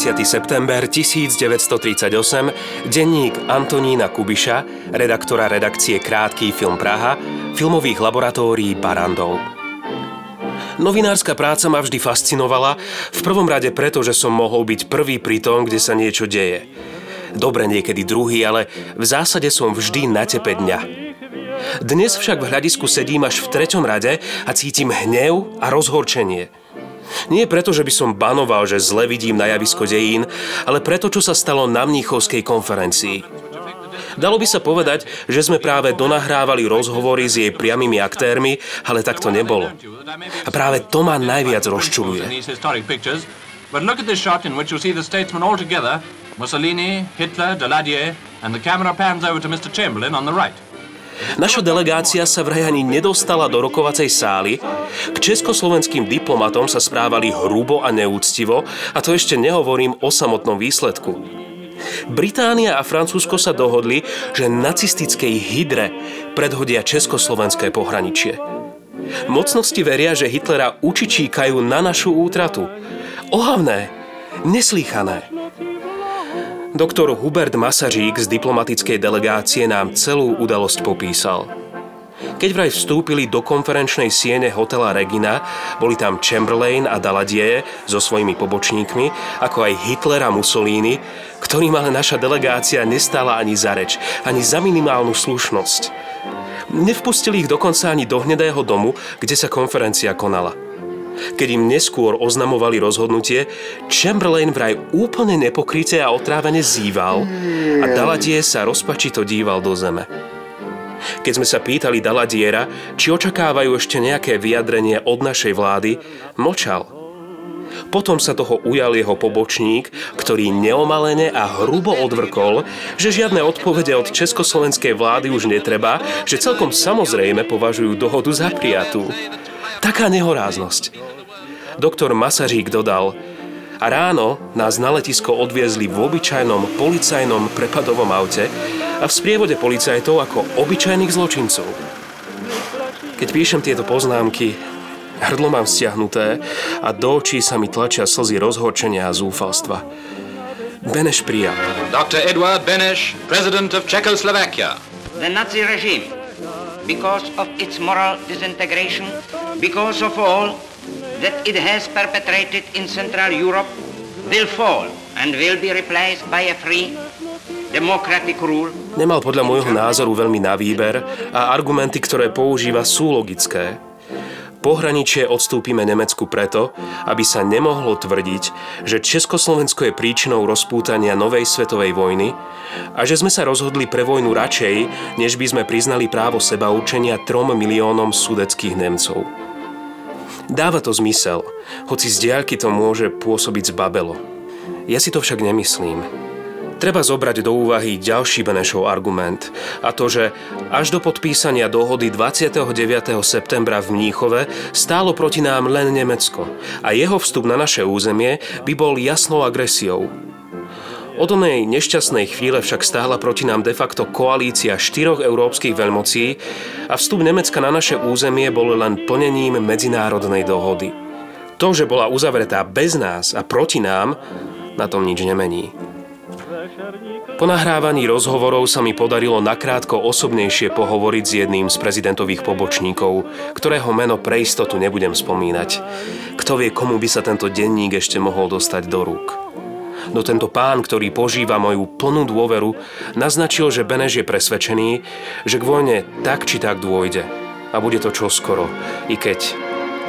30. september 1938, denník Antonína Kubiša, redaktora redakcie Krátký film Praha, filmových laboratórií Barandov. Novinárska práca ma vždy fascinovala, v prvom rade preto, že som mohol byť prvý pri tom, kde sa niečo deje. Dobre niekedy druhý, ale v zásade som vždy na tepe dňa. Dnes však v hľadisku sedím až v treťom rade a cítim hnev a rozhorčenie. Nie preto, že by som banoval, že zle vidím na javisko dejín, ale preto, čo sa stalo na Mníchovskej konferencii. Dalo by sa povedať, že sme práve donahrávali rozhovory s jej priamými aktérmi, ale tak to nebolo. A práve to ma najviac rozčuluje. But look at this shot in which you see the statesmen all together, Mussolini, Hitler, Daladier, and the camera pans over to Mr. Chamberlain on the right. Naša delegácia sa vraj ani nedostala do rokovacej sály. K československým diplomatom sa správali hrubo a neúctivo a to ešte nehovorím o samotnom výsledku. Británia a Francúzsko sa dohodli, že nacistickej hydre predhodia československé pohraničie. Mocnosti veria, že Hitlera učičíkajú na našu útratu. Ohavné, neslýchané. Doktor Hubert Masařík z diplomatickej delegácie nám celú udalosť popísal – keď vraj vstúpili do konferenčnej siene hotela Regina, boli tam Chamberlain a Daladier so svojimi pobočníkmi, ako aj Hitler a Mussolini, ktorým ale naša delegácia nestála ani za reč, ani za minimálnu slušnosť. Nevpustili ich dokonca ani do hnedého domu, kde sa konferencia konala. Keď im neskôr oznamovali rozhodnutie, Chamberlain vraj úplne nepokryte a otrávene zýval a Daladier sa rozpačito díval do zeme. Keď sme sa pýtali Daladiera, či očakávajú ešte nejaké vyjadrenie od našej vlády, mlčal. Potom sa toho ujal jeho pobočník, ktorý neomalene a hrubo odvrkol, že žiadne odpovede od československej vlády už netreba, že celkom samozrejme považujú dohodu za prijatú. Taká nehoráznosť. Doktor Masařík dodal, a ráno nás na letisko odviezli v obyčajnom policajnom prepadovom aute, a v sprievode policajtov ako obyčajných zločincov. Keď píšem tieto poznámky, hrdlo mám stiahnuté a do očí sa mi tlačia slzy rozhorčenia a zúfalstva. Beneš prijal. Dr. Edward Beneš, president of Czechoslovakia. The Nazi regime, because of its moral disintegration, because of all that it has perpetrated in Central Europe, will fall and will be replaced by a free, Nemal podľa môjho názoru veľmi na výber a argumenty, ktoré používa, sú logické. Pohraničie odstúpime Nemecku preto, aby sa nemohlo tvrdiť, že Československo je príčinou rozpútania Novej svetovej vojny a že sme sa rozhodli pre vojnu radšej, než by sme priznali právo seba učenia trom miliónom sudeckých Nemcov. Dáva to zmysel, hoci z diaľky to môže pôsobiť zbabelo. Ja si to však nemyslím. Treba zobrať do úvahy ďalší Benešov argument a to, že až do podpísania dohody 29. septembra v Mníchove stálo proti nám len Nemecko a jeho vstup na naše územie by bol jasnou agresiou. Od onej nešťastnej chvíle však stála proti nám de facto koalícia štyroch európskych veľmocí a vstup Nemecka na naše územie bol len plnením medzinárodnej dohody. To, že bola uzavretá bez nás a proti nám, na tom nič nemení. Po nahrávaní rozhovorov sa mi podarilo nakrátko osobnejšie pohovoriť s jedným z prezidentových pobočníkov, ktorého meno pre istotu nebudem spomínať. Kto vie, komu by sa tento denník ešte mohol dostať do rúk. No tento pán, ktorý požíva moju plnú dôveru, naznačil, že Beneš je presvedčený, že k vojne tak či tak dôjde. A bude to čoskoro, i keď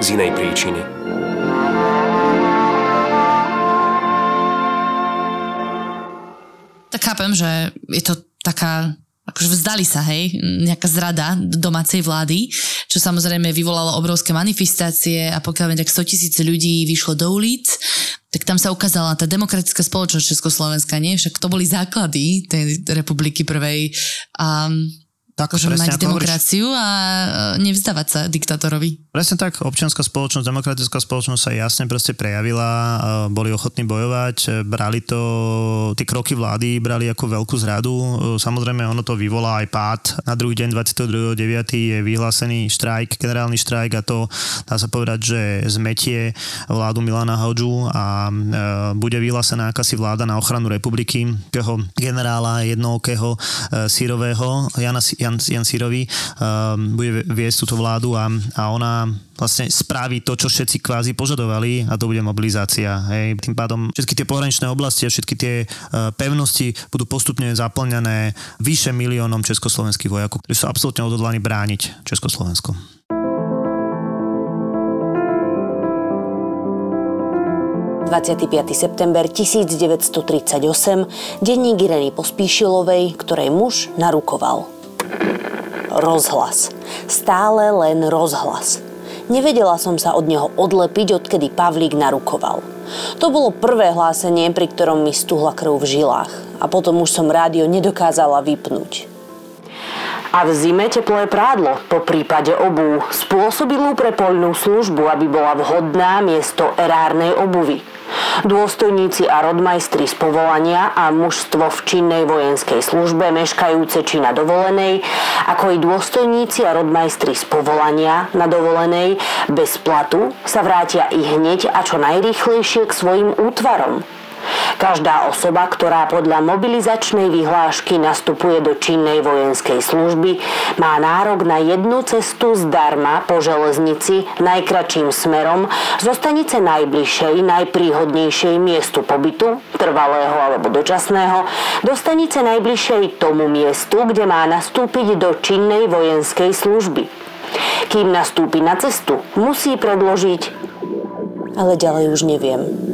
z inej príčiny. Tak chápem, že je to taká akože vzdali sa, hej, nejaká zrada domácej vlády, čo samozrejme vyvolalo obrovské manifestácie a pokiaľ viem, tak 100 tisíc ľudí vyšlo do ulic, tak tam sa ukázala tá demokratická spoločnosť Československa, nie? Však to boli základy tej republiky prvej. A Tak, akože mať demokraciu a e, nevzdávať sa diktatorovi. Presne tak, občianská spoločnosť, demokratická spoločnosť sa jasne proste prejavila, e, boli ochotní bojovať, e, brali to, tie kroky vlády brali ako veľkú zradu, samozrejme ono to vyvolá aj pád. Na druhý deň 22.9. je vyhlásený štrajk, generálny štrajk a to dá sa povedať, že zmetie vládu Milana Hodžu a bude vyhlásená akási vláda na ochranu republiky, toho generála jednookého sírového, Jana, Jan, Jan Sírový, e, bude viesť túto vládu a, a ona vlastne spraví to, čo všetci kvázi požadovali a to bude mobilizácia. Hej. Tým pádom všetky tie pohraničné oblasti a všetky tie e, pevnosti budú postupne zaplňané vyše miliónom československých vojakov, ktorí sú absolútne odhodlaní brániť Československo. 25. september 1938, denník Ireny Pospíšilovej, ktorej muž narukoval. Rozhlas. Stále len rozhlas. Nevedela som sa od neho odlepiť, odkedy Pavlík narukoval. To bolo prvé hlásenie, pri ktorom mi stuhla krv v žilách. A potom už som rádio nedokázala vypnúť. A v zime teplé prádlo, po prípade obú, spôsobilú pre poľnú službu, aby bola vhodná miesto erárnej obuvy. Dôstojníci a rodmajstri z povolania a mužstvo v činnej vojenskej službe meškajúce či na dovolenej, ako i dôstojníci a rodmajstri z povolania na dovolenej bez platu sa vrátia i hneď a čo najrýchlejšie k svojim útvarom. Každá osoba, ktorá podľa mobilizačnej vyhlášky nastupuje do činnej vojenskej služby, má nárok na jednu cestu zdarma po železnici najkračším smerom zo stanice najbližšej, najpríhodnejšej miestu pobytu, trvalého alebo dočasného, do stanice najbližšej tomu miestu, kde má nastúpiť do činnej vojenskej služby. Kým nastúpi na cestu, musí predložiť... Ale ďalej už neviem.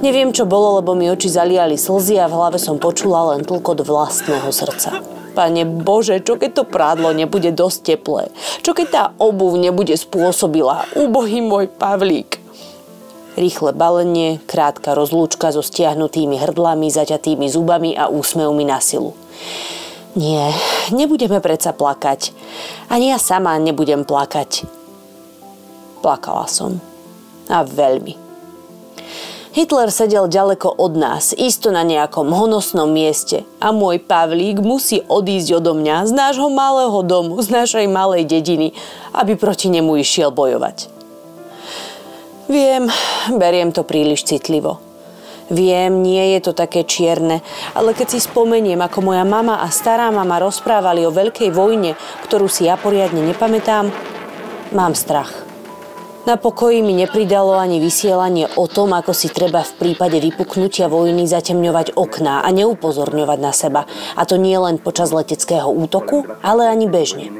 Neviem, čo bolo, lebo mi oči zaliali slzy a v hlave som počula len tlkot vlastného srdca. Pane Bože, čo keď to prádlo nebude dosť teplé? Čo keď tá obuv nebude spôsobila? Úbohý môj Pavlík. Rýchle balenie, krátka rozlúčka so stiahnutými hrdlami, zaťatými zubami a úsmevmi na silu. Nie, nebudeme predsa plakať. Ani ja sama nebudem plakať. Plakala som. A veľmi. Hitler sedel ďaleko od nás, isto na nejakom honosnom mieste a môj Pavlík musí odísť odo mňa z nášho malého domu, z našej malej dediny, aby proti nemu išiel bojovať. Viem, beriem to príliš citlivo. Viem, nie je to také čierne, ale keď si spomeniem, ako moja mama a stará mama rozprávali o veľkej vojne, ktorú si ja poriadne nepamätám, mám strach. Na pokoji mi nepridalo ani vysielanie o tom, ako si treba v prípade vypuknutia vojny zatemňovať okná a neupozorňovať na seba. A to nie len počas leteckého útoku, ale ani bežne.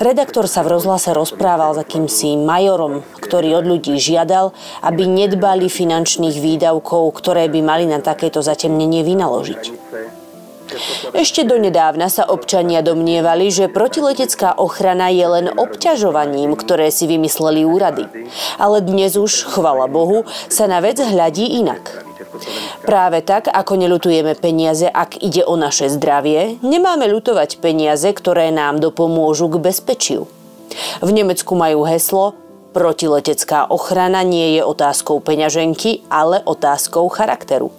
Redaktor sa v rozhlase rozprával s akýmsi majorom, ktorý od ľudí žiadal, aby nedbali finančných výdavkov, ktoré by mali na takéto zatemnenie vynaložiť. Ešte donedávna sa občania domnievali, že protiletecká ochrana je len obťažovaním, ktoré si vymysleli úrady. Ale dnes už, chvala Bohu, sa na vec hľadí inak. Práve tak, ako nelutujeme peniaze, ak ide o naše zdravie, nemáme lutovať peniaze, ktoré nám dopomôžu k bezpečiu. V Nemecku majú heslo Protiletecká ochrana nie je otázkou peňaženky, ale otázkou charakteru.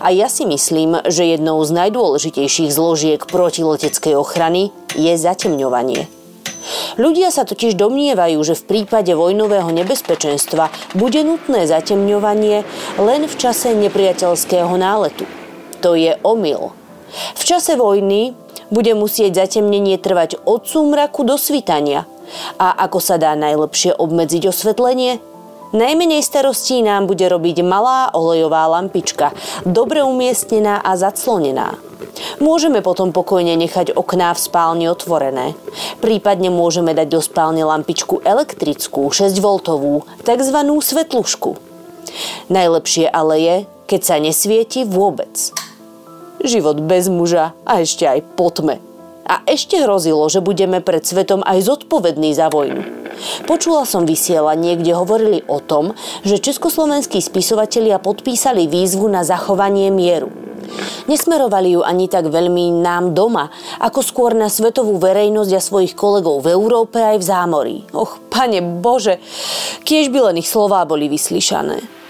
A ja si myslím, že jednou z najdôležitejších zložiek protileteckej ochrany je zatemňovanie. Ľudia sa totiž domnievajú, že v prípade vojnového nebezpečenstva bude nutné zatemňovanie len v čase nepriateľského náletu. To je omyl. V čase vojny bude musieť zatemnenie trvať od súmraku do svitania. A ako sa dá najlepšie obmedziť osvetlenie? Najmenej starostí nám bude robiť malá olejová lampička, dobre umiestnená a zaclonená. Môžeme potom pokojne nechať okná v spálni otvorené. Prípadne môžeme dať do spálne lampičku elektrickú, 6V, tzv. svetlušku. Najlepšie ale je, keď sa nesvieti vôbec. Život bez muža a ešte aj po tme. A ešte hrozilo, že budeme pred svetom aj zodpovední za vojnu. Počula som vysielanie, kde hovorili o tom, že československí spisovatelia podpísali výzvu na zachovanie mieru. Nesmerovali ju ani tak veľmi nám doma, ako skôr na svetovú verejnosť a svojich kolegov v Európe aj v zámorí. Och, pane Bože, kiež by len ich slová boli vyslyšané.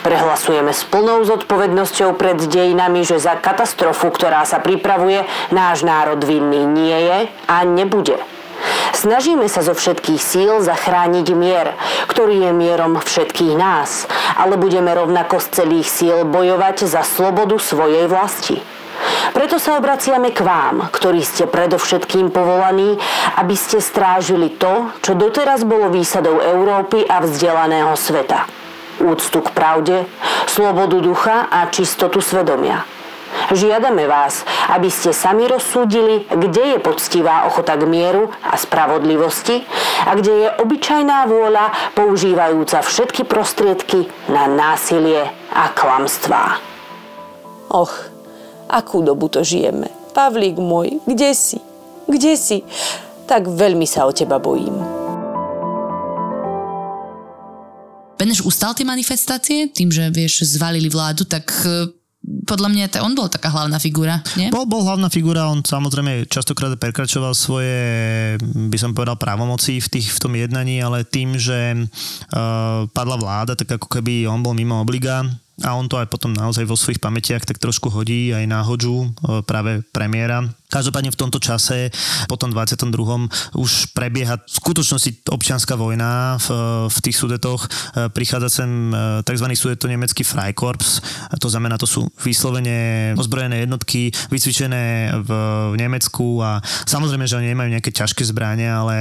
Prehlasujeme s plnou zodpovednosťou pred dejinami, že za katastrofu, ktorá sa pripravuje, náš národ vinný nie je a nebude. Snažíme sa zo všetkých síl zachrániť mier, ktorý je mierom všetkých nás, ale budeme rovnako z celých síl bojovať za slobodu svojej vlasti. Preto sa obraciame k vám, ktorí ste predovšetkým povolaní, aby ste strážili to, čo doteraz bolo výsadou Európy a vzdelaného sveta úctu k pravde, slobodu ducha a čistotu svedomia. Žiadame vás, aby ste sami rozsúdili, kde je poctivá ochota k mieru a spravodlivosti a kde je obyčajná vôľa používajúca všetky prostriedky na násilie a klamstvá. Och, akú dobu to žijeme. Pavlík môj, kde si? Kde si? Tak veľmi sa o teba bojím. Beneš ustal tie manifestácie tým, že vieš, zvalili vládu, tak e, podľa mňa to, on bol taká hlavná figura, nie? Bol, bol hlavná figura, on samozrejme častokrát prekračoval svoje, by som povedal, právomoci v, tých, v tom jednaní, ale tým, že uh, padla vláda, tak ako keby on bol mimo obliga, a on to aj potom naozaj vo svojich pamätiach tak trošku hodí aj na hodžu e, práve premiéra Každopádne v tomto čase, po tom 22. už prebieha v skutočnosti občianská vojna v, v tých sudetoch. Prichádza sem e, tzv. sudeto nemecký Freikorps, to znamená, to sú vyslovene ozbrojené jednotky, vycvičené v, v Nemecku a samozrejme, že oni nemajú nejaké ťažké zbranie, ale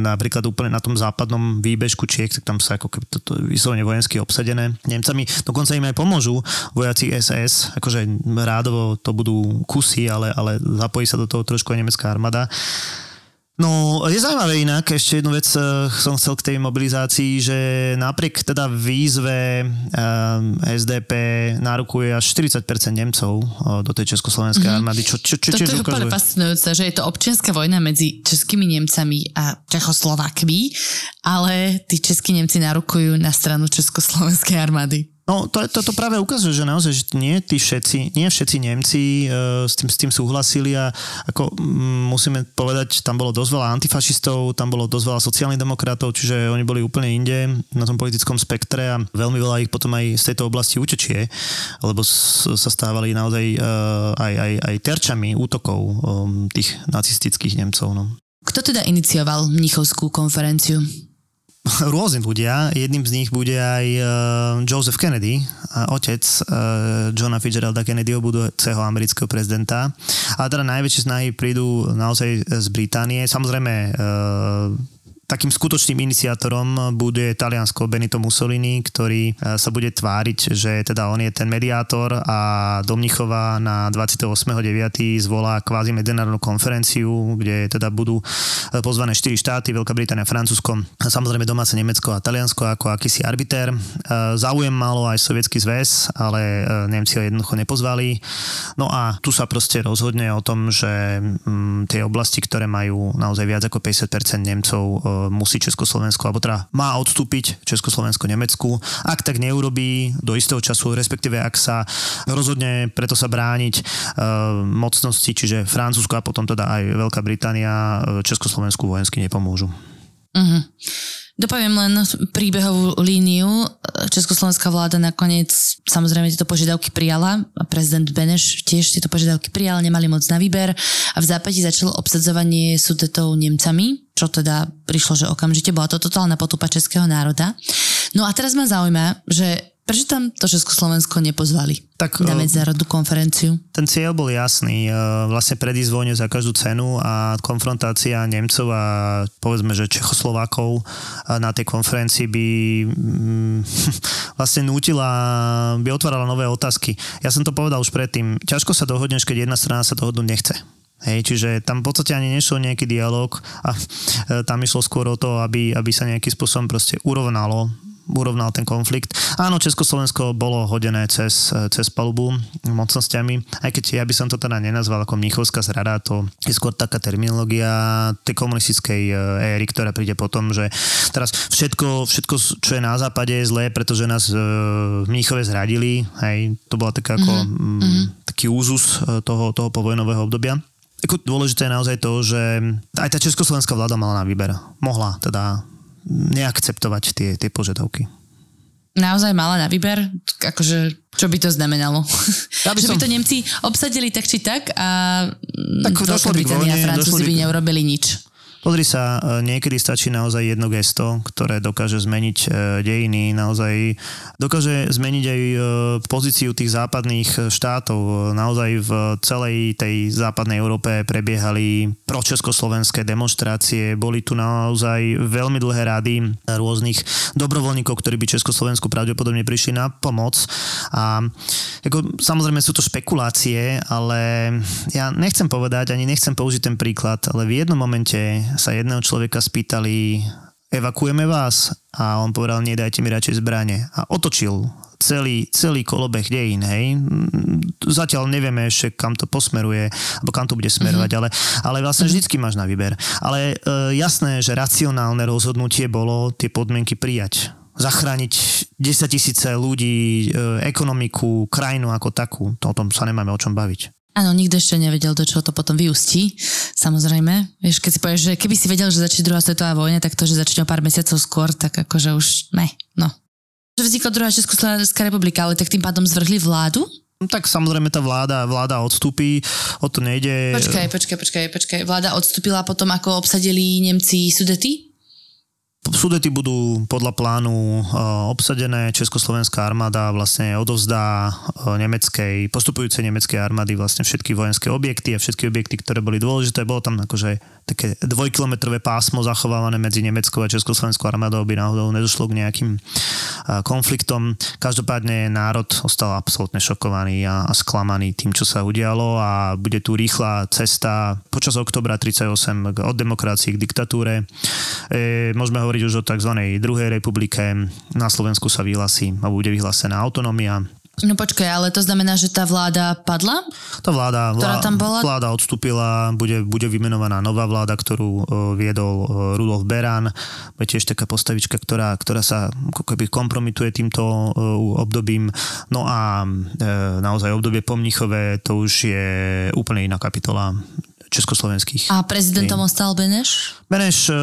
napríklad úplne na tom západnom výbežku Čiek, tak tam sa ako keby toto vyslovene vojensky obsadené Nemcami. Dokonca im aj pomôžu vojaci SS, akože rádovo to budú kusy, ale, ale zapojí sa do toho trošku aj nemecká armáda. No, je zaujímavé inak, ešte jednu vec eh, som chcel k tej mobilizácii, že napriek teda výzve eh, SDP nárukuje až 40% Nemcov eh, do tej československej mm-hmm. armády. Čo, čo, čo, Toto je úplne fascinujúce, že je to občianská vojna medzi českými Nemcami a Čechoslovákmi, ale tí českí Nemci narukujú na stranu Československej armády. No, to, to, to práve ukazuje, že naozaj, že nie tí všetci, nie všetci Nemci uh, s, tým, s tým súhlasili a ako um, musíme povedať, tam bolo dosť veľa antifašistov, tam bolo dosť veľa sociálnych demokratov, čiže oni boli úplne inde na tom politickom spektre a veľmi veľa ich potom aj z tejto oblasti utečie, lebo s, sa stávali naozaj uh, aj, aj, aj terčami útokov um, tých nacistických Nemcov. No. Kto teda inicioval Mnichovskú konferenciu? [LAUGHS] rôzni ľudia. Jedným z nich bude aj uh, Joseph Kennedy, otec uh, Johna Fitzgeralda Kennedyho, budúceho amerického prezidenta. A teda najväčšie snahy prídu naozaj z Británie. Samozrejme uh, takým skutočným iniciátorom bude Taliansko Benito Mussolini, ktorý e, sa bude tváriť, že teda on je ten mediátor a Domnichova na 28.9. zvolá kvázi medzinárodnú konferenciu, kde teda budú e, pozvané 4 štáty, Veľká Británia, Francúzsko, samozrejme domáce Nemecko a Taliansko ako akýsi arbiter. E, záujem malo aj Sovietský zväz, ale Nemci ho jednoducho nepozvali. No a tu sa proste rozhodne o tom, že mm, tie oblasti, ktoré majú naozaj viac ako 50% Nemcov musí Československo, alebo teda má odstúpiť Československo Nemecku. Ak tak neurobí do istého času, respektíve ak sa rozhodne preto sa brániť e, mocnosti, čiže Francúzsko a potom teda aj Veľká Británia e, Československu vojensky nepomôžu. Uh-huh. Dopoviem len príbehovú líniu. Československá vláda nakoniec samozrejme tieto požiadavky prijala a prezident Beneš tiež tieto požiadavky prijal, nemali moc na výber a v západe začalo obsadzovanie sudetov Nemcami, čo teda prišlo, že okamžite bola to totálna potupa českého národa. No a teraz ma zaujíma, že Prečo tam to Československo nepozvali tak, na eh, medzinárodnú konferenciu? Ten cieľ bol jasný. Eh, vlastne predísť vojne za každú cenu a konfrontácia Nemcov a povedzme, že Čechoslovákov eh, na tej konferencii by mm, [LAUGHS] vlastne nútila, by otvárala nové otázky. Ja som to povedal už predtým. Ťažko sa dohodneš, keď jedna strana sa dohodnúť nechce. Hej, čiže tam v podstate ani nešlo nejaký dialog a tam išlo skôr o to, aby, aby sa nejakým spôsobom proste urovnalo urovnal ten konflikt. Áno, Československo bolo hodené cez, cez palubu mocnosťami, aj keď ja by som to teda nenazval ako Mnichovská zrada, to je skôr taká terminológia tej komunistickej e, éry, ktorá príde potom, že teraz všetko, všetko, čo je na západe je zlé, pretože nás e, Mníchove zradili, hej, to bola taká ako mm-hmm. taký úzus e, toho, toho povojnového obdobia. Ako dôležité je naozaj to, že aj tá československá vláda mala na výber. Mohla teda neakceptovať tie, tie požiadavky. Naozaj mala na výber? Akože, čo by to znamenalo? Ja by že by som- to Nemci obsadili tak či tak a Tak došlo by Británia a vojne, Francúzi by by neurobili nič. Pozri sa, e, niekedy stačí naozaj jedno gesto, ktoré dokáže zmeniť e, dejiny, naozaj dokáže zmeniť aj e, pozíciu tých západných štátov. Naozaj v celej tej západnej Európe prebiehali pročeskoslovenské demonstrácie, boli tu naozaj veľmi dlhé rady rôznych dobrovoľníkov, ktorí by Československu pravdepodobne prišli na pomoc. A ako, samozrejme sú to špekulácie, ale ja nechcem povedať, ani nechcem použiť ten príklad, ale v jednom momente sa jedného človeka spýtali, evakuujeme vás? A on povedal, nie, dajte mi radšej zbranie. A otočil celý, celý kolobeh dejín, hej. Zatiaľ nevieme ešte, kam to posmeruje, alebo kam to bude smerovať, ale, ale vlastne vždycky máš na výber. Ale e, jasné, že racionálne rozhodnutie bolo tie podmienky prijať zachrániť 10 tisíce ľudí, e, ekonomiku, krajinu ako takú. To o tom sa nemáme o čom baviť. Áno, nikto ešte nevedel, do čoho to potom vyústí. Samozrejme. Vieš, keď si povieš, že keby si vedel, že začne druhá svetová vojna, tak to, že začne o pár mesiacov skôr, tak akože už ne, no. Že vznikla druhá Československá republika, ale tak tým pádom zvrhli vládu? No Tak samozrejme tá vláda, vláda odstúpi, o to nejde. Počkaj, počkaj, počkaj, počkaj. Vláda odstúpila potom, ako obsadili Nemci Sudety? Sudety budú podľa plánu e, obsadené, Československá armáda vlastne odovzdá e, nemeckej, postupujúcej nemeckej armády vlastne všetky vojenské objekty a všetky objekty, ktoré boli dôležité. Bolo tam akože také dvojkilometrové pásmo zachovávané medzi nemeckou a československou armádou, aby náhodou nedošlo k nejakým konfliktom. Každopádne národ ostal absolútne šokovaný a, a sklamaný tým, čo sa udialo a bude tu rýchla cesta počas oktobra 38 k- od demokracii k diktatúre. E, môžeme hovoriť už o tzv. druhej republike. Na Slovensku sa vyhlasí a bude vyhlásená autonómia. No počkaj, ale to znamená, že tá vláda padla? Tá vláda, Ktorá tam bola? vláda odstúpila, bude, bude vymenovaná nová vláda, ktorú e, viedol e, Rudolf Beran. Je tiež taká postavička, ktorá, ktorá sa ako keby kompromituje týmto e, obdobím. No a naozaj obdobie po Mnichove, to už je úplne iná kapitola československých. A prezidentom ostal Beneš? Beneš e,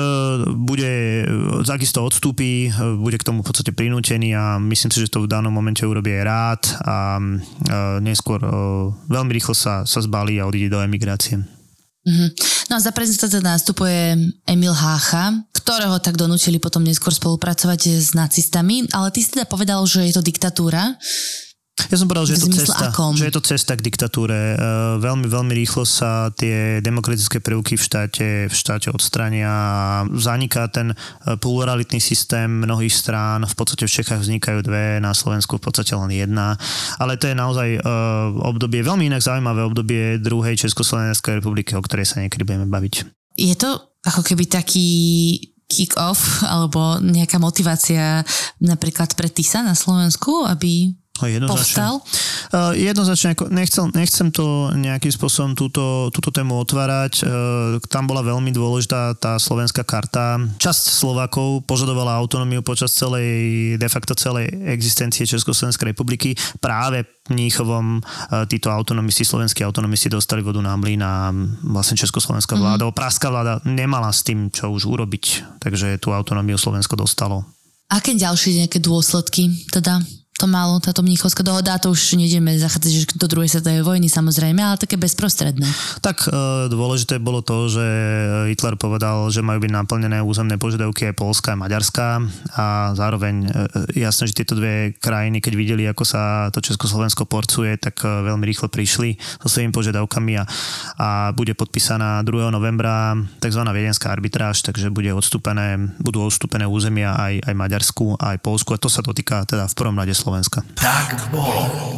bude, e, takisto odstúpi, e, bude k tomu v podstate prinútený a myslím si, že to v danom momente urobí aj rád a neskôr veľmi rýchlo sa, sa zbalí a odíde do emigrácie. Mhm. No a za prezidenta teda nastupuje Emil Hácha, ktorého tak donútili potom neskôr spolupracovať s nacistami, ale ty si teda povedal, že je to diktatúra. Ja som povedal, že je to cesta, akom? že je to cesta k diktatúre. E, Veľmi, veľmi rýchlo sa tie demokratické prvky v štáte, v štáte odstrania a zaniká ten e, pluralitný systém mnohých strán. V podstate v Čechách vznikajú dve, na Slovensku v podstate len jedna. Ale to je naozaj e, obdobie, veľmi inak zaujímavé obdobie druhej Československej republiky, o ktorej sa niekedy budeme baviť. Je to ako keby taký kick-off alebo nejaká motivácia napríklad pre Tisa na Slovensku, aby jednoznačne. povstal? Uh, jednoznačne, ako nechcel, nechcem to nejakým spôsobom túto, túto tému otvárať. Uh, tam bola veľmi dôležitá tá slovenská karta. Časť Slovákov požadovala autonómiu počas celej, de facto celej existencie Československej republiky. Práve Mníchovom uh, títo autonomisti, slovenskí autonomisti dostali vodu na mlyn a vlastne československá vláda, mm. pražská vláda nemala s tým, čo už urobiť. Takže tú autonómiu Slovensko dostalo. Aké ďalšie nejaké dôsledky teda to malo, táto mníchovská dohoda, to už nejdeme zachádzať do druhej svetovej vojny samozrejme, ale také bezprostredné. Tak e, dôležité bolo to, že Hitler povedal, že majú byť naplnené územné požiadavky aj Polska a Maďarská a zároveň e, jasné, že tieto dve krajiny, keď videli, ako sa to Československo porcuje, tak e, veľmi rýchlo prišli so svojimi požiadavkami a, a bude podpísaná 2. novembra tzv. viedenská arbitráž, takže bude odstúpené, budú odstúpené územia aj, aj Maďarsku, aj Polsku a to sa dotýka teda v prvom rade. Tak bolo.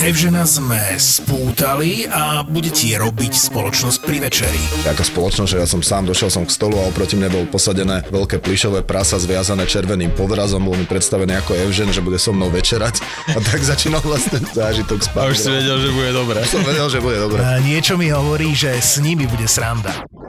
Evžena sme spútali a budete robiť spoločnosť pri večeri. Ako spoločnosť, že ja som sám došiel som k stolu a oproti mne bol posadené veľké plišové prasa zviazané červeným podrazom, bol mi predstavený ako Evžen, že bude so mnou večerať a tak začínal vlastne zážitok spať. A už si vedel, že bude dobré. Som vedel, že bude dobré. A niečo mi hovorí, že s nimi bude sranda.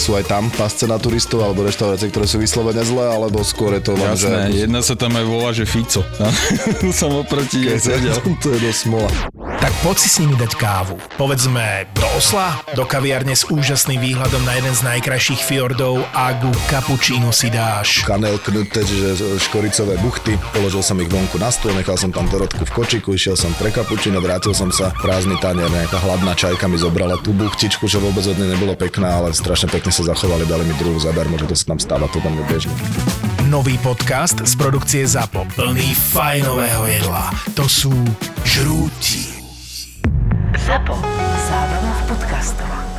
sú aj tam pasce na turistov alebo reštaurácie, ktoré sú vyslovene zlé, alebo skôr je to len, Jasné, že... jedna sa tam aj volá, že Fico. [LAUGHS] som oproti jej sedel. [LAUGHS] to je dosť smola. Tak poď si s nimi dať kávu. Povedzme do Osla, do kaviarne s úžasným výhľadom na jeden z najkrajších fjordov a ku kapučínu si dáš. Kanel knuté, čiže škoricové buchty. Položil som ich vonku na stôl, nechal som tam Dorotku v kočiku, išiel som pre kapučino, vrátil som sa, prázdny tanier, nejaká hladná čajka mi zobrala tú buchtičku, čo vôbec od nej nebolo pekná, ale strašne pekne sa zachovali, dali mi druhú zadarmo, že to sa tam stáva, to tam bežne. Nový podcast z produkcie ZAPO, plný fajnového jedla. To sú žrúti. ZAPO. Zábrná v podcastovách.